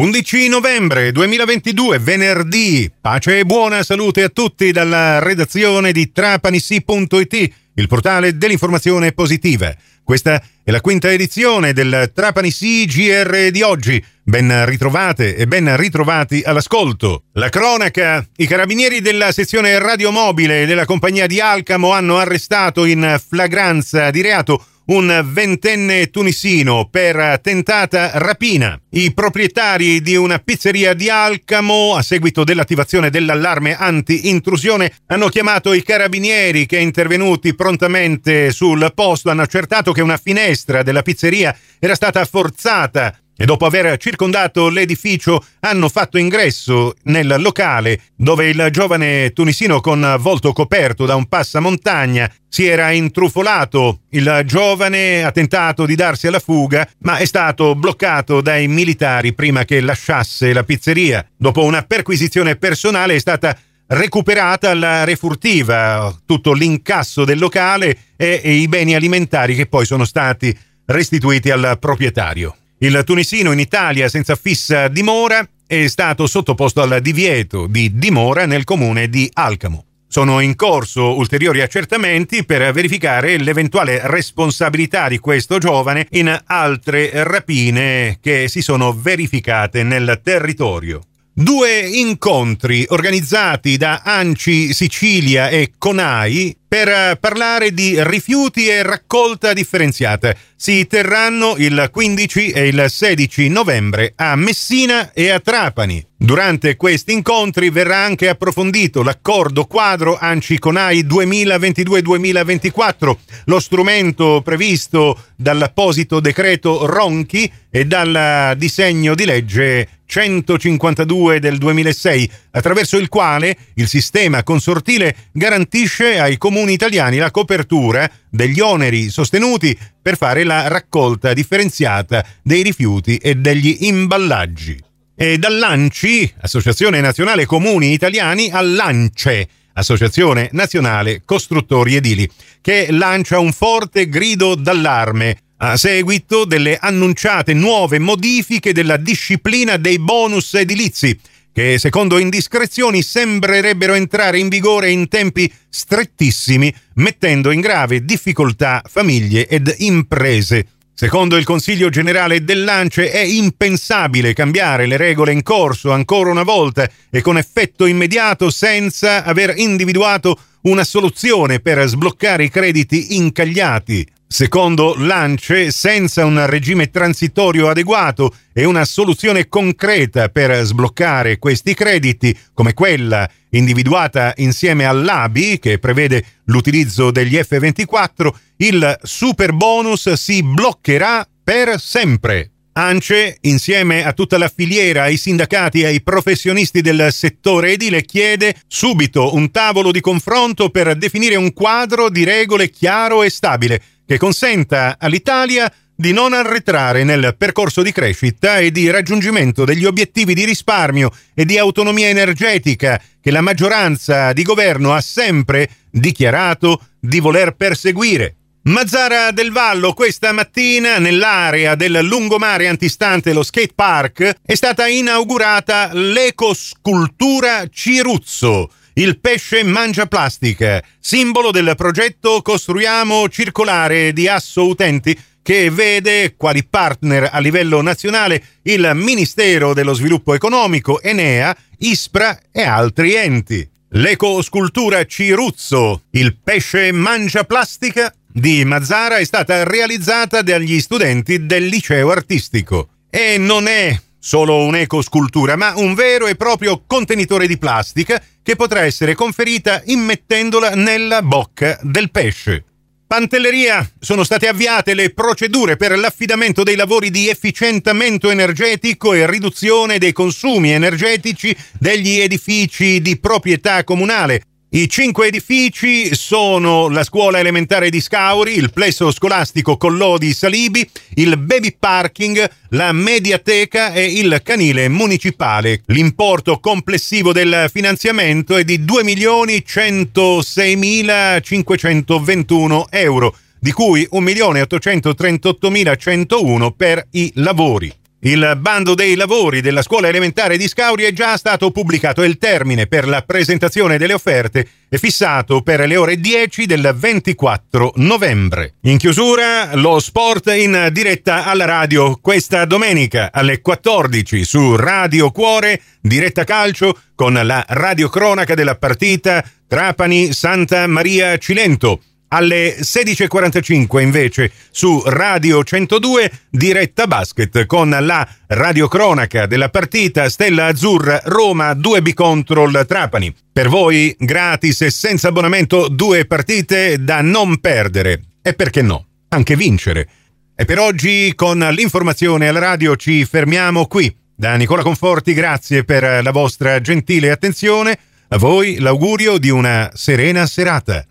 11 novembre 2022, venerdì. Pace e buona salute a tutti dalla redazione di trapanissi.it, il portale dell'informazione positiva. Questa è la quinta edizione del Trapani GR di oggi. Ben ritrovate e ben ritrovati all'ascolto. La cronaca. I carabinieri della sezione radiomobile della compagnia di Alcamo hanno arrestato in flagranza di reato un ventenne tunisino per tentata rapina. I proprietari di una pizzeria di Alcamo, a seguito dell'attivazione dell'allarme anti-intrusione, hanno chiamato i carabinieri che intervenuti prontamente sul posto hanno accertato che una finestra della pizzeria era stata forzata e dopo aver circondato l'edificio hanno fatto ingresso nel locale dove il giovane tunisino con volto coperto da un passamontagna si era intrufolato. Il giovane ha tentato di darsi alla fuga, ma è stato bloccato dai militari prima che lasciasse la pizzeria. Dopo una perquisizione personale è stata recuperata la refurtiva, tutto l'incasso del locale e, i beni alimentari che poi sono stati restituiti al proprietario. Il tunisino in Italia senza fissa dimora è stato sottoposto al divieto di dimora nel comune di Alcamo. Sono in corso ulteriori accertamenti per verificare l'eventuale responsabilità di questo giovane in altre rapine che si sono verificate nel territorio. Due incontri organizzati da Anci Sicilia e Conai per parlare di rifiuti e raccolta differenziata. Si terranno il 15 e il 16 novembre a Messina e a Trapani. Durante questi incontri verrà anche approfondito l'accordo quadro ANCI-CONAI 2022-2024, lo strumento previsto dall'apposito decreto Ronchi e dal disegno di legge 152 del 2006, attraverso il quale il sistema consortile garantisce ai comuni italiani la copertura degli oneri sostenuti per fare la raccolta differenziata dei rifiuti e degli imballaggi. E dall'ANCI, Associazione Nazionale Comuni Italiani, all'ANCE, Associazione Nazionale Costruttori Edili, che lancia un forte grido d'allarme a seguito delle annunciate nuove modifiche della disciplina dei bonus edilizi, che secondo indiscrezioni sembrerebbero entrare in vigore in tempi strettissimi, mettendo in grave difficoltà famiglie ed imprese. Secondo il Consiglio generale dell'ANCE è impensabile cambiare le regole in corso ancora una volta e con effetto immediato senza aver individuato una soluzione per sbloccare i crediti incagliati. Secondo l'ANCE, senza un regime transitorio adeguato e una soluzione concreta per sbloccare questi crediti, come quella individuata insieme all'ABI, che prevede l'utilizzo degli F24, il super bonus si bloccherà per sempre. ANCE, insieme a tutta la filiera, ai sindacati e ai professionisti del settore edile, chiede subito un tavolo di confronto per definire un quadro di regole chiaro e stabile che consenta all'Italia di non arretrare nel percorso di crescita e di raggiungimento degli obiettivi di risparmio e di autonomia energetica che la maggioranza di governo ha sempre dichiarato di voler perseguire. Mazzara del Vallo questa mattina nell'area del lungomare antistante lo skate park è stata inaugurata l'ecoscultura Ciruzzo, il pesce mangia plastica, simbolo del progetto Costruiamo Circolare di Asso Utenti che vede quali partner a livello nazionale il Ministero dello Sviluppo Economico, Enea, Ispra e altri enti. L'ecoscultura Ciruzzo, il pesce mangia plastica di Mazzara è stata realizzata dagli studenti del liceo artistico e non è solo un'ecoscultura, ma un vero e proprio contenitore di plastica che potrà essere conferita immettendola nella bocca del pesce. Pantelleria, sono state avviate le procedure per l'affidamento dei lavori di efficientamento energetico e riduzione dei consumi energetici degli edifici di proprietà comunale i cinque edifici sono la scuola elementare di Scauri, il plesso scolastico Collodi Salibi, il baby parking, la mediateca e il canile municipale. L'importo complessivo del finanziamento è di 2.106.521 euro, di cui 1.838.101 per i lavori. Il bando dei lavori della scuola elementare di Scauri è già stato pubblicato e il termine per la presentazione delle offerte è fissato per le ore 10 del 24 novembre. In chiusura, lo sport in diretta alla radio questa domenica alle 14 su Radio Cuore, diretta calcio con la radiocronaca della partita Trapani Santa Maria Cilento alle 16.45 invece su Radio 102 diretta basket con la radiocronaca della partita Stella Azzurra Roma 2B Control Trapani. Per voi gratis e senza abbonamento due partite da non perdere e perché no, anche vincere. E per oggi con l'informazione alla radio ci fermiamo qui. Da Nicola Conforti grazie per la vostra gentile attenzione. A voi l'augurio di una serena serata.